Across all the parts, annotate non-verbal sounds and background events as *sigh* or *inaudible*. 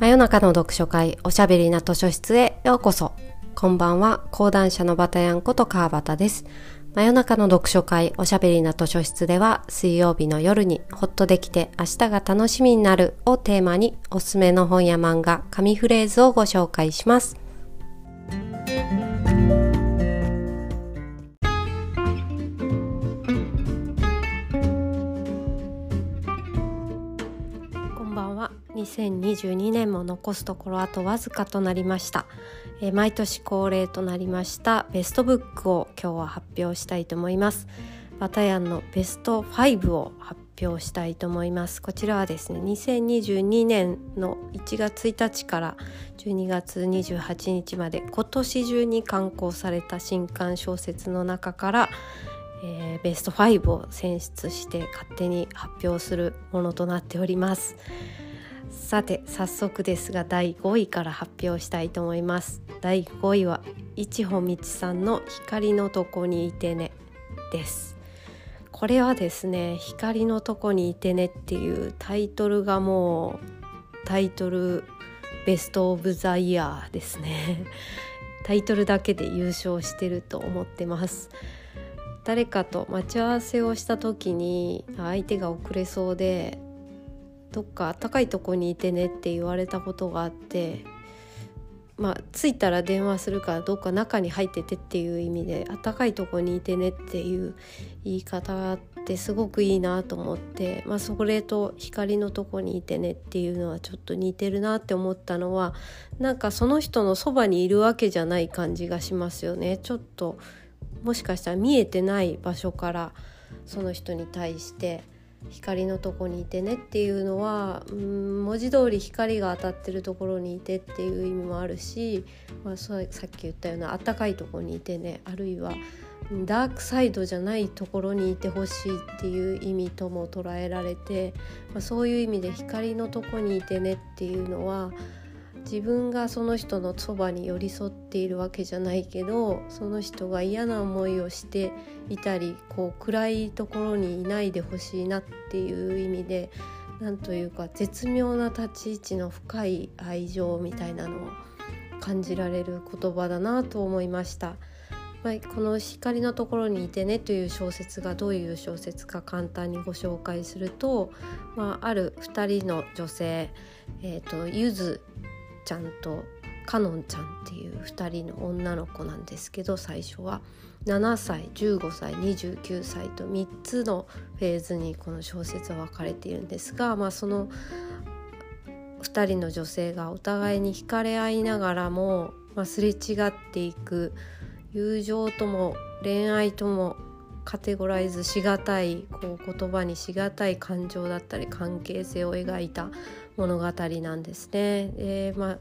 真夜中の読書会おしゃべりな図書室へようこそ。こんばんは。講談社のバタヤンこと川端です。真夜中の読書会おしゃべりな図書室では水曜日の夜にホッとできて明日が楽しみになるをテーマにおすすめの本や漫画紙フレーズをご紹介します。2022年も残すところあとわずかとなりました、えー、毎年恒例となりましたベストブックを今日は発表したいと思います。バタヤンのベスト5を発表したいと思います。こちらはですね2022年の1月1日から12月28日まで今年中に刊行された新刊小説の中からえー、ベスト5を選出して勝手に発表するものとなっております。さて早速ですが第5位から発表したいと思います。第5位は一穂道さんの光のとこにいてねです。これはですね光のとこにいてねっていうタイトルがもうタイトルベストオブザイヤーですね。タイトルだけで優勝してると思ってます。誰かと待ち合わせをした時に相手が遅れそうでどっか暖かいとこにいてねって言われたことがあってまあ着いたら電話するからどっか中に入っててっていう意味で暖かいとこにいてねっていう言い方ってすごくいいなと思って、まあ、それと光のとこにいてねっていうのはちょっと似てるなって思ったのはなんかその人のそばにいるわけじゃない感じがしますよね。ちょっともしかしたら見えてない場所からその人に対して光のとこにいてねっていうのはうん文字通り光が当たってるところにいてっていう意味もあるし、まあ、さっき言ったようなあったかいとこにいてねあるいはダークサイドじゃないところにいてほしいっていう意味とも捉えられて、まあ、そういう意味で光のとこにいてねっていうのは自分がその人のそばに寄り添っているわけじゃないけどその人が嫌な思いをしていたりこう暗いところにいないでほしいなっていう意味で何というか絶妙な立ち位置の深い愛情みたいなのを感じられる言葉だなと思いました。まあ、この「光のところにいてね」という小説がどういう小説か簡単にご紹介すると、まあ、ある2人の女性、えーと、ゆずちゃんとかのんちゃんっていう2人の女の子なんですけど最初は。7歳15歳29歳と3つのフェーズにこの小説は分かれているんですが、まあ、その2人の女性がお互いに惹かれ合いながらも、まあ、すれ違っていく友情とも恋愛ともカテゴライズしがたいこう言葉にしがたい感情だったり関係性を描いた物語なんですね。でまあ、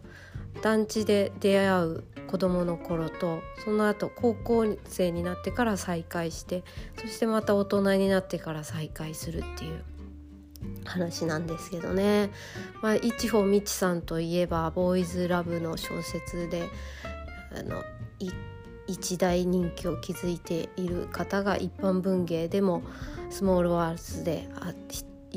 団地で出会う子どもの頃とその後高校生になってから再会してそしてまた大人になってから再会するっていう話なんですけどね。まあ、一穂美智さんといえばボーイズラブの小説であの一大人気を築いている方が一般文芸でもスモールワールズであ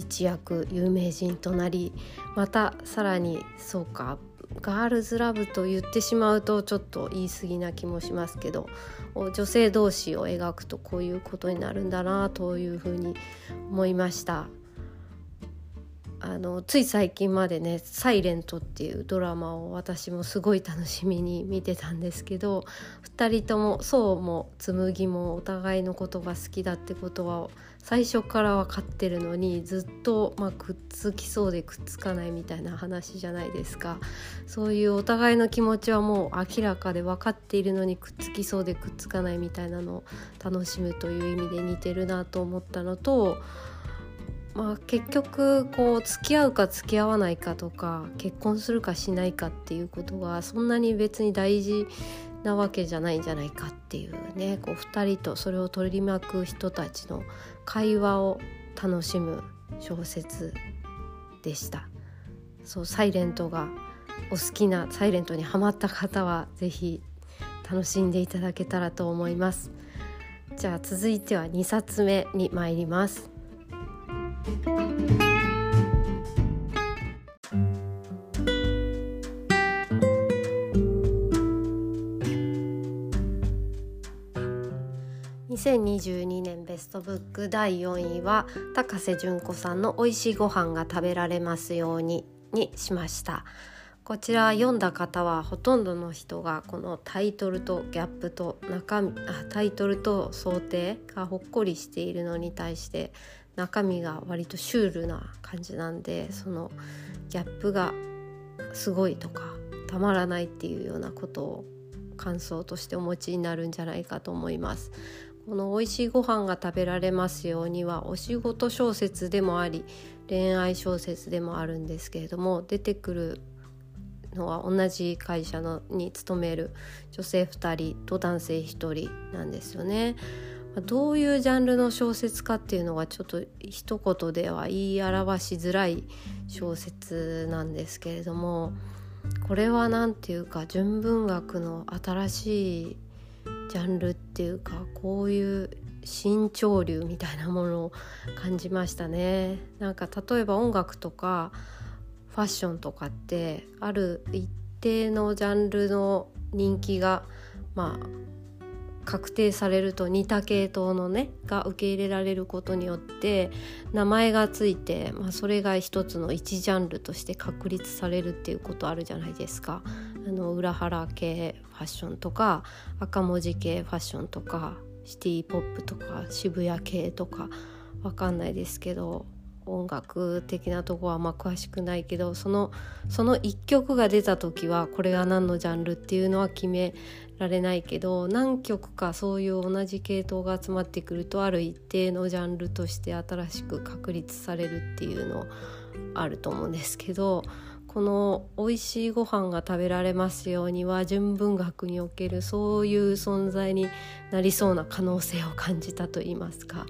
一躍有名人となりまたさらにそうかガールズラブと言ってしまうとちょっと言い過ぎな気もしますけど女性同士を描くとこういうことになるんだなというふうに思いました。あのつい最近までね「サイレントっていうドラマを私もすごい楽しみに見てたんですけど2人ともそうも紬もお互いのことが好きだってことは最初から分かってるのにずっと、まあ、くっつきそうでくっつかないみたいな話じゃないですか。そういうお互いの気持ちはもう明らかで分かっているのにくっつきそうでくっつかないみたいなのを楽しむという意味で似てるなと思ったのとまあ、結局こう付き合うか付き合わないかとか結婚するかしないかっていうことがそんなに別に大事なわけじゃないんじゃないかっていうねこう2人とそれを取り巻く人たちの会話を楽しむ小説でした。そうサイレントがお好きなサイレントにハマった方は是非楽しんでいただけたらと思います。じゃあ続いては2冊目に参ります。2022年ベストブック第4位は高瀬純子さんの「美味しいご飯が食べられますように」にしましたこちら読んだ方はほとんどの人がこのタイトルとギャップと中身あタイトルと想定がほっこりしているのに対して中身が割とシュールな感じなんでそのギャップがすごいとかたまらないっていうようなことを感想としてお持ちになるんじゃないかと思います。この美味しいご飯が食べられますようにはお仕事小説でもあり恋愛小説でもあるんですけれども出てくるのは同じ会社のに勤める女性2人と男性1人なんですよね。どういうジャンルの小説かっていうのがちょっと一言では言い表しづらい小説なんですけれどもこれは何て言うか純文学の新しいジャンルっていうかこういう新潮流みたいなものを感じましたねなんか例えば音楽とかファッションとかってある一定のジャンルの人気がまあ確定されると似た系統のねが受け入れられることによって名前がついて、まあ、それが一つの一ジャンルとして確立されるっていうことあるじゃないですか。あの裏腹系ファッションとか赤文字系ファッションとかシティポップとか渋谷系とかわかんないですけど音楽的なとこはあんま詳しくないけどそのその1曲が出た時はこれが何のジャンルっていうのは決められないけど何曲かそういう同じ系統が集まってくるとある一定のジャンルとして新しく確立されるっていうのあると思うんですけどこの「美味しいご飯が食べられますように」は純文学におけるそういう存在になりそうな可能性を感じたと言いますか。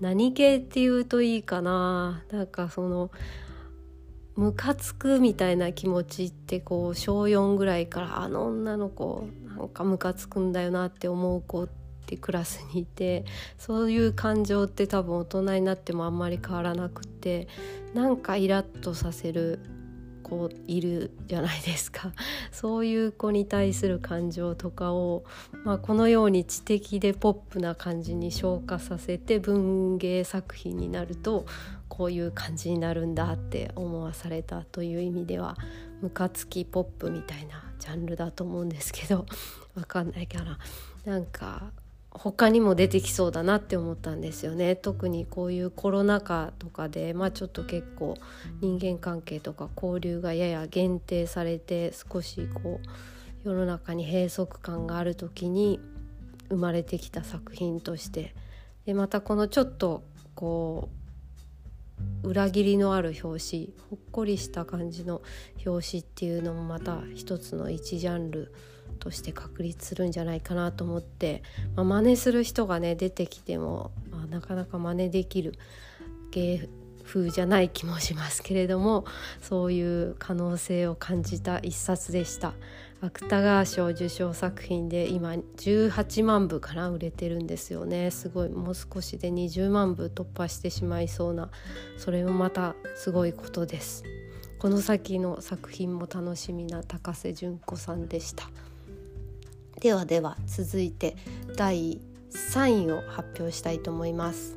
何系っていうといいかな。なんかそのムカつくみたいな気持ちってこう小4ぐらいからあの女の子なんかムカつくんだよなって思う子ってクラスにいてそういう感情って多分大人になってもあんまり変わらなくってなんかイラッとさせる子いるじゃないですか。*laughs* そういう子に対する感情とかを、まあ、このように知的でポップな感じに昇華させて文芸作品になるとこういう感じになるんだって思わされたという意味ではムカつきポップみたいなジャンルだと思うんですけど *laughs* わかんないからなんか他にも出てきそうだなって思ったんですよね。特にこういうコロナ禍とかでまあちょっと結構人間関係とか交流がやや限定されて少しこう世の中に閉塞感がある時に生まれてきた作品として。でまたこのちょっとこう裏切りのある表紙ほっこりした感じの表紙っていうのもまた一つの一ジャンルとして確立するんじゃないかなと思って、まあ、真似する人がね出てきても、まあ、なかなか真似できる芸風じゃない気もしますけれどもそういう可能性を感じた一冊でした。芥川賞受賞作品で今18万部から売れてるんですよね。すごいもう少しで20万部突破してしまいそうなそれもまたすごいことです。この先の作品も楽しみな高瀬純子さんでした。ではでは続いて第3位を発表したいと思います。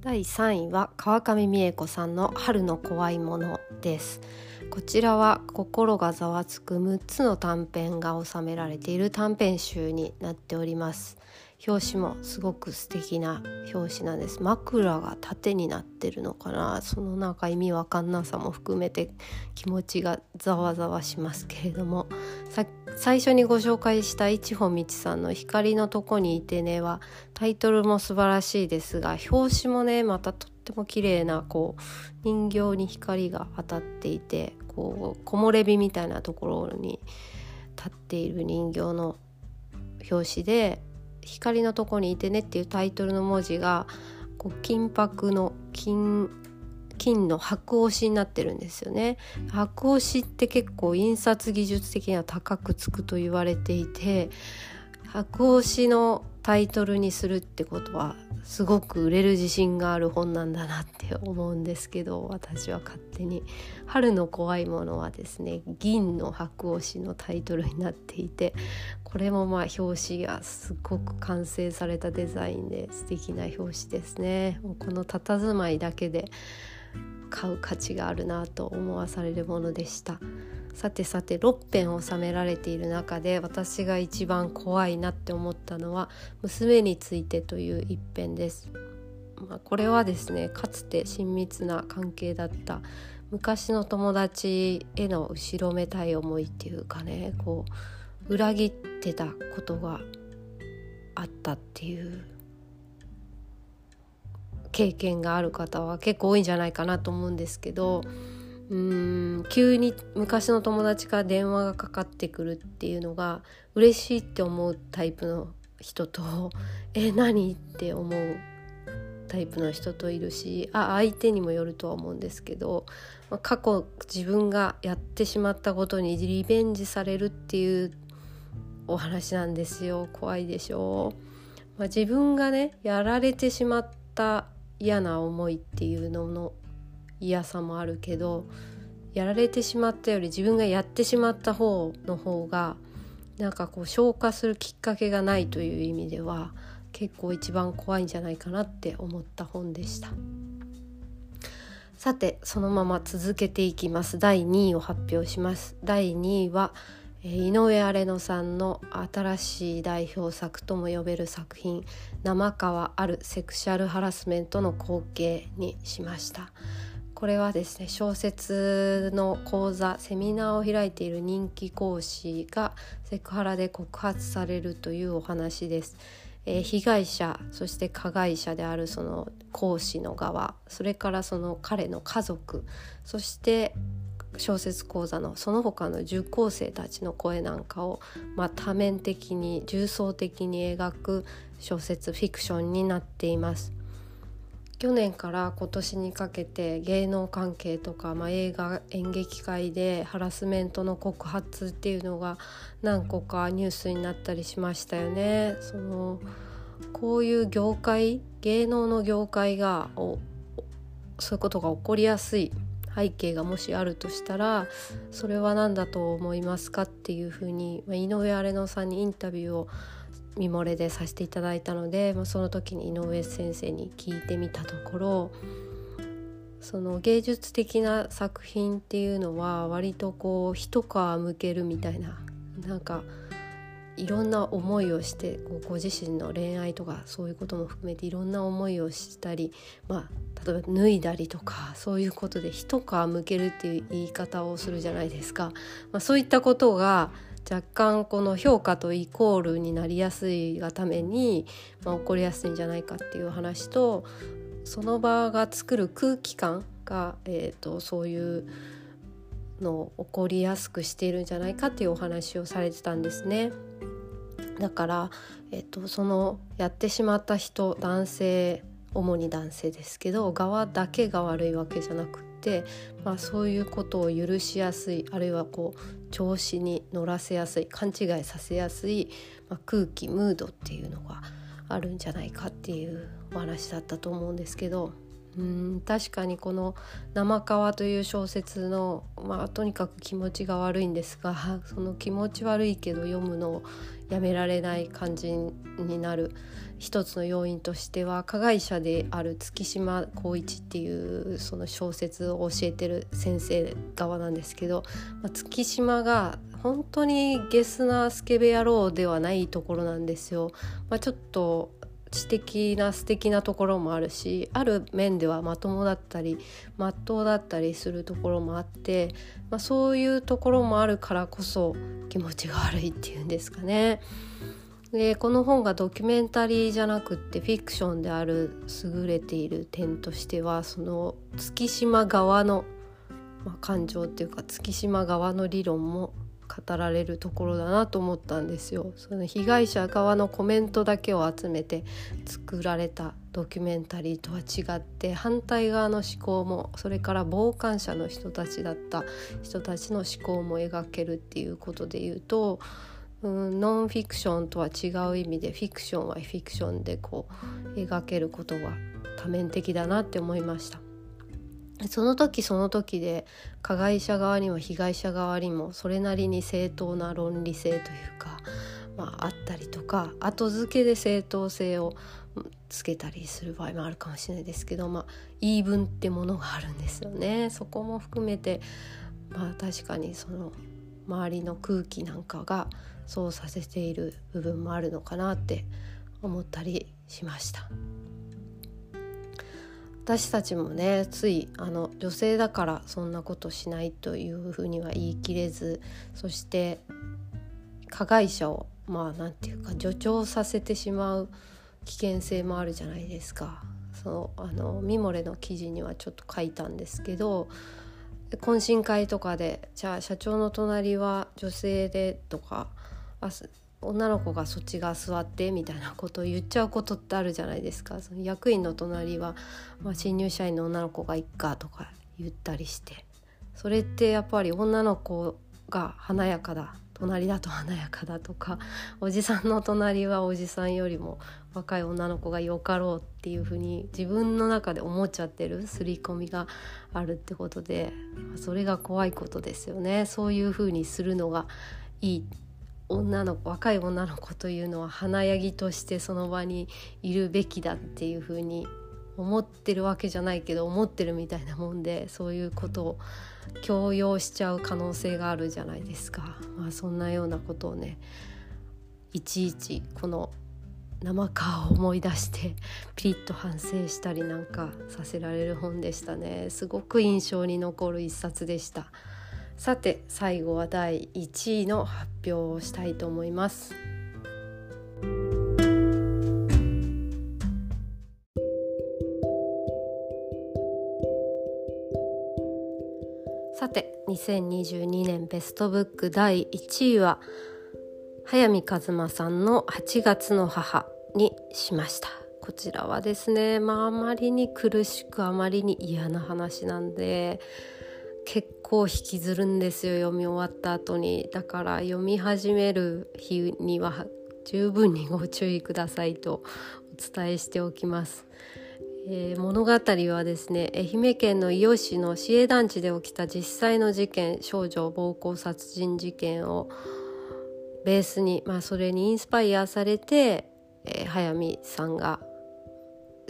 第3位は川上美恵子さんの春の怖いものですこちらは心がざわつく6つの短編が収められている短編集になっております表紙もすごく素敵な表紙なんです。枕が縦になってるのかな。そのなんか意味わかんなさも含めて気持ちがざわざわしますけれども。最初にご紹介した一穂道さんの「光のとこにいてね」はタイトルも素晴らしいですが表紙もねまたとっても綺麗なこう人形に光が当たっていてこう木漏れ日みたいなところに立っている人形の表紙で光のとこにいてねっていうタイトルの文字がこう金箔の金金の白押しになってるんですよね。白押しって結構印刷技術的には高くつくと言われていて白押しのタイトルにするってことはすごく売れる自信がある本なんだなって思うんですけど私は勝手に「春の怖いもの」はですね銀の白押しのタイトルになっていてこれもまあ表紙がすごく完成されたデザインで素敵な表紙ですね。もうこの佇まいだけで買う価値があるなと思わされるものでした。さてさて6編収められている中で私が一番怖いなって思ったのは「娘について」という一編です。まあ、これはですねかつて親密な関係だった昔の友達への後ろめたい思いっていうかねこう裏切ってたことがあったっていう経験がある方は結構多いんじゃないかなと思うんですけどうん急に昔の友達から電話がかかってくるっていうのが嬉しいって思うタイプの人と「*laughs* え何?」って思うタイプの人といるしあ相手にもよるとは思うんですけど、まあ、過去自分がやってしまったことにリベンジされるっていうお話なんですよ怖いでしょ？う、まあ、自分がねやられてしまった嫌な思いっていうのの嫌さもあるけどやられてしまったより自分がやってしまった方の方がなんかこう消化するきっかけがないという意味では結構一番怖いんじゃないかなって思った本でした。さてそのまま続けていきます。第2位を発表します。第2位は井上荒野さんの新しい代表作とも呼べる作品「生川あるセクシャルハラスメントの光景」にしました。これはですね小説の講座セミナーを開いている人気講師がセクハラで告発されるというお話です。えー、被害者そして加害者であるその講師の側それからその彼の家族そして小説講座のその他の受講生たちの声なんかを、まあ、多面的に重層的に描く小説フィクションになっています。去年から今年にかけて芸能関係とか、まあ、映画演劇界でハラスメントの告発っていうのが何個かニュースになったりしましたよね。そのこういう業界芸能の業界がそういうことが起こりやすい背景がもしあるとしたらそれは何だと思いますかっていうふうに、まあ、井上荒野さんにインタビューを見漏れでさせていただいたので、まあ、その時に井上先生に聞いてみたところその芸術的な作品っていうのは割とこう一皮むけるみたいななんかいろんな思いをしてこうご自身の恋愛とかそういうことも含めていろんな思いをしたり、まあ、例えば脱いだりとかそういうことで一皮むけるっていう言い方をするじゃないですか。まあ、そういったことが若干この評価とイコールになりやすいがために、まあ、起こりやすいんじゃないかっていう話とその場が作る空気感が、えーと、そういうの起こりやすくしているんじゃないかっていうお話をされてたんですね。だから、えーとそのやってしまった人男性主に男性ですけど側だけが悪いわけじゃなくて、まあ、そういうことを許しやすいあるいはこう調子に乗らせやすい勘違いさせやすい、まあ、空気ムードっていうのがあるんじゃないかっていうお話だったと思うんですけど。うん確かにこの「生川」という小説の、まあ、とにかく気持ちが悪いんですが *laughs* その気持ち悪いけど読むのをやめられない感じになる一つの要因としては加害者である月島光一っていうその小説を教えてる先生側なんですけど、まあ、月島が本当にゲスなスケベ野郎ではないところなんですよ。まあ、ちょっと知的な素敵なところもあるしある面ではまともだったりまっとうだったりするところもあって、まあ、そういうところもあるからこそ気持ちが悪いっていうんですかね。でこの本がドキュメンタリーじゃなくってフィクションである優れている点としてはその月島側の、まあ、感情っていうか月島側の理論も語られるところだなと思ったんですよ。その被害者側のコメントだけを集めて作られたドキュメンタリーとは違って反対側の思考もそれから傍観者の人たちだった人たちの思考も描けるっていうことで言うとうん、ノンフィクションとは違う意味でフィクションはフィクションでこう描けることが多面的だなって思いました。その時その時で加害者側にも被害者側にもそれなりに正当な論理性というか、まあ、あったりとか後付けで正当性をつけたりする場合もあるかもしれないですけど、まあ、言い分ってものがあるんですよね。そこも含めて、まあ、確かにその周りの空気なんかがそうさせている部分もあるのかなって思ったりしました。私たちもねついあの女性だからそんなことしないというふうには言い切れずそして加害者をまあ何て言うか助長させてしまう危険性もあるじゃないですか。そのあのミモレの記事にはちょっと書いたんですけど懇親会とかでじゃあ社長の隣は女性でとかあ女の子がそっち側座ってみたいなことを言っちゃうことってあるじゃないですか。その役員の隣は、まあ、新入社員の女の子がいっかとか言ったりして。それってやっぱり女の子が華やかだ。隣だと華やかだとかおじさんの隣はおじさんよりも若い女の子がよかろうっていうふうに自分の中で思っちゃってる刷り込みがあるってことでそれが怖いことですよね。そういうふうにするのがいい。女の子若い女の子というのは華やぎとしてその場にいるべきだっていうふうに思ってるわけじゃないけど思ってるみたいなもんでそういうことを強要しちゃう可能性があるじゃないですか、まあ、そんなようなことをねいちいちこの生顔を思い出してピリッと反省したりなんかさせられる本でしたねすごく印象に残る一冊でした。さて最後は第1位の発表をしたいと思います。さて2022年ベストブック第1位は早見和馬さんの8月の母にしましたこちらはですねまああまりに苦しくあまりに嫌な話なんで結構引きずるんですよ読み終わった後にだから読み始める日には十分にご注意くださいとお伝えしておきます。えー、物語はですね愛媛県の伊予市の市営団地で起きた実際の事件少女暴行殺人事件をベースに、まあ、それにインスパイアされて、えー、早見さんが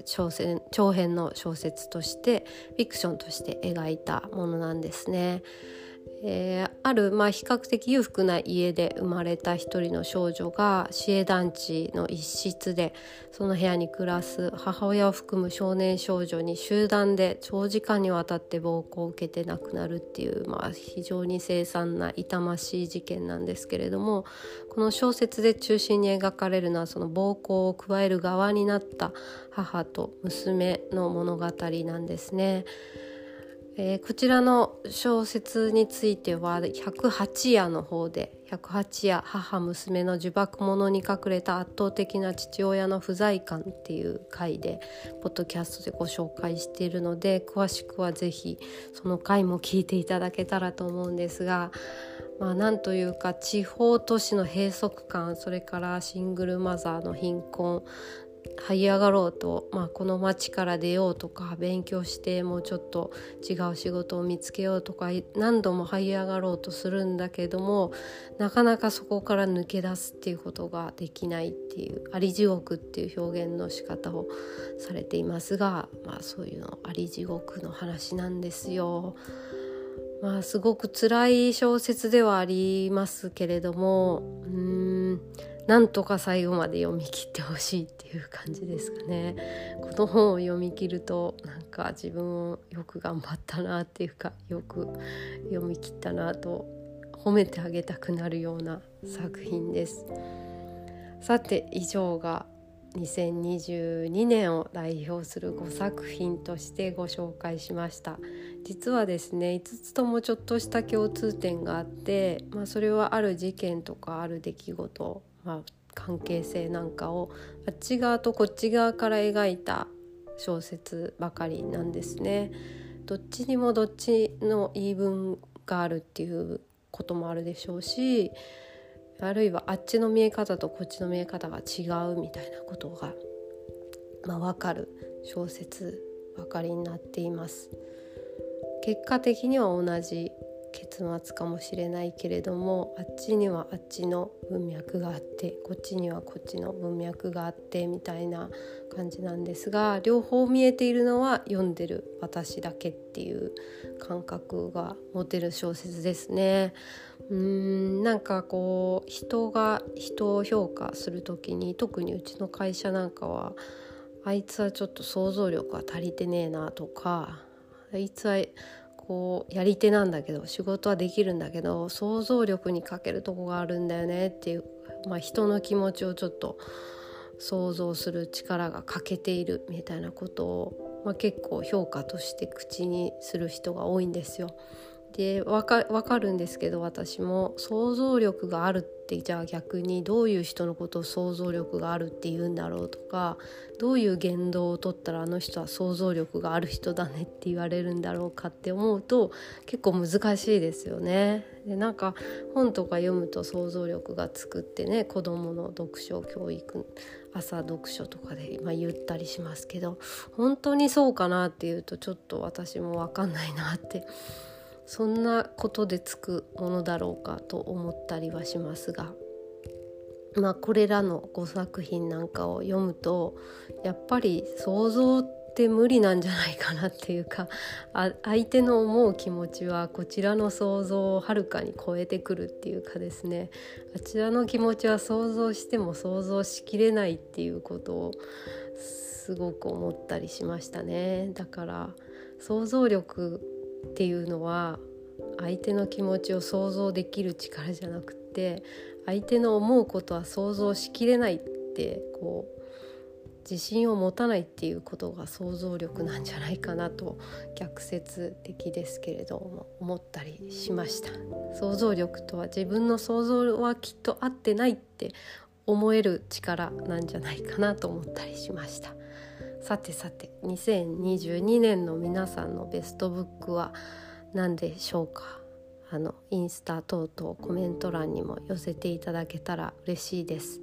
長長編の小説としてフィクションとして描いたものなんですね。えー、ある、まあ、比較的裕福な家で生まれた一人の少女が市営団地の一室でその部屋に暮らす母親を含む少年少女に集団で長時間にわたって暴行を受けて亡くなるっていう、まあ、非常に凄惨な痛ましい事件なんですけれどもこの小説で中心に描かれるのはその暴行を加える側になった母と娘の物語なんですね。えー、こちらの小説については108夜の方で108夜母娘の呪縛者に隠れた圧倒的な父親の不在感っていう回でポッドキャストでご紹介しているので詳しくは是非その回も聞いていただけたらと思うんですがまあなんというか地方都市の閉塞感それからシングルマザーの貧困這い上がろうと、まあ、この町から出ようとか勉強してもうちょっと違う仕事を見つけようとか何度も這い上がろうとするんだけどもなかなかそこから抜け出すっていうことができないっていうあり地獄っていう表現の仕方をされていますが、まあ、そういうのあり地獄の話なんですよ。まあ、すごく辛い小説ではありますけれどもうんなんとか最後まで読み切ってほしいっていう感じですかね。この本を読み切るとなんか自分をよく頑張ったなっていうかよく読み切ったなと褒めてあげたくなるような作品です。さて以上が2022年を代表する5作品としてご紹介しました実はですね5つともちょっとした共通点があって、まあ、それはある事件とかある出来事まあ、関係性なんかをあっち側とこっち側から描いた小説ばかりなんですね。どっちにもどっちの言い分があるっていうこともあるでしょうし、あるいはあっちの見え方とこっちの見え方が違うみたいなことが、まあ、分かる小説ばかりになっています。結果的には同じ結末かもしれないけれどもあっちにはあっちの文脈があってこっちにはこっちの文脈があってみたいな感じなんですが両方見えているのは読んでる私だけっていう感覚が持てる小説ですね。うーんなんかこう人が人を評価する時に特にうちの会社なんかはあいつはちょっと想像力が足りてねえなとかあいつはこうやり手なんだけど仕事はできるんだけど想像力に欠けるとこがあるんだよねっていう、まあ、人の気持ちをちょっと想像する力が欠けているみたいなことを、まあ、結構評価として口にする人が多いんですよ。で分か分かるんですけど私も想像力があるってじゃあ逆にどういう人のことを想像力があるって言うんだろうとかどういう言動をとったらあの人は想像力がある人だねって言われるんだろうかって思うと結構難しいですよね。でなんか本とか読むと想像力がつくってね子どもの読書教育朝読書とかで今言ったりしますけど本当にそうかなっていうとちょっと私も分かんないなってそんなことでつくものだろうかと思ったりはしますが。まあ、これらの5作品なんかを読むとやっぱり想像って無理なんじゃないかなっていうか相手の思う気持ちはこちらの想像をはるかに超えてくるっていうかですねあちらの気持ちは想像しても想像しきれないっていうことをすごく思ったりしましたねだから想像力っていうのは相手の気持ちを想像できる力じゃなくて相手の思うことは想像しきれないってこう自信を持たないっていうことが想像力なんじゃないかなと逆説的ですけれども思ったりしました。想像力とは自分の想像はきっと合ってないって思える力なんじゃないかなと思ったりしました。さてさて2022年の皆さんのベストブックは何でしょうか？あのインスタ等々コメント欄にも寄せていただけたら嬉しいです。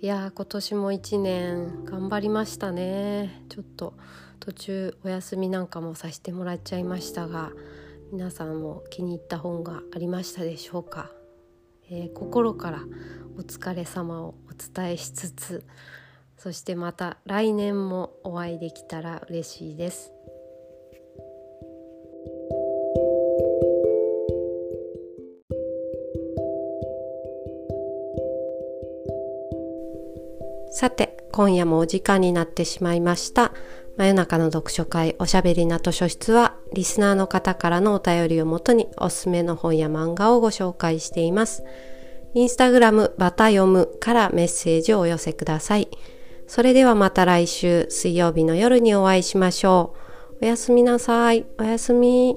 いや今年も1年頑張りましたね。ちょっと途中お休みなんかもさせてもらっちゃいましたが皆さんも気に入った本がありましたでしょうか、えー、心からお疲れ様をお伝えしつつそしてまた来年もお会いできたら嬉しいですさて、今夜もお時間になってしまいました。真夜中の読書会おしゃべりな図書室は、リスナーの方からのお便りをもとにおすすめの本や漫画をご紹介しています。インスタグラムバタ読むからメッセージをお寄せください。それではまた来週水曜日の夜にお会いしましょう。おやすみなさい。おやすみ。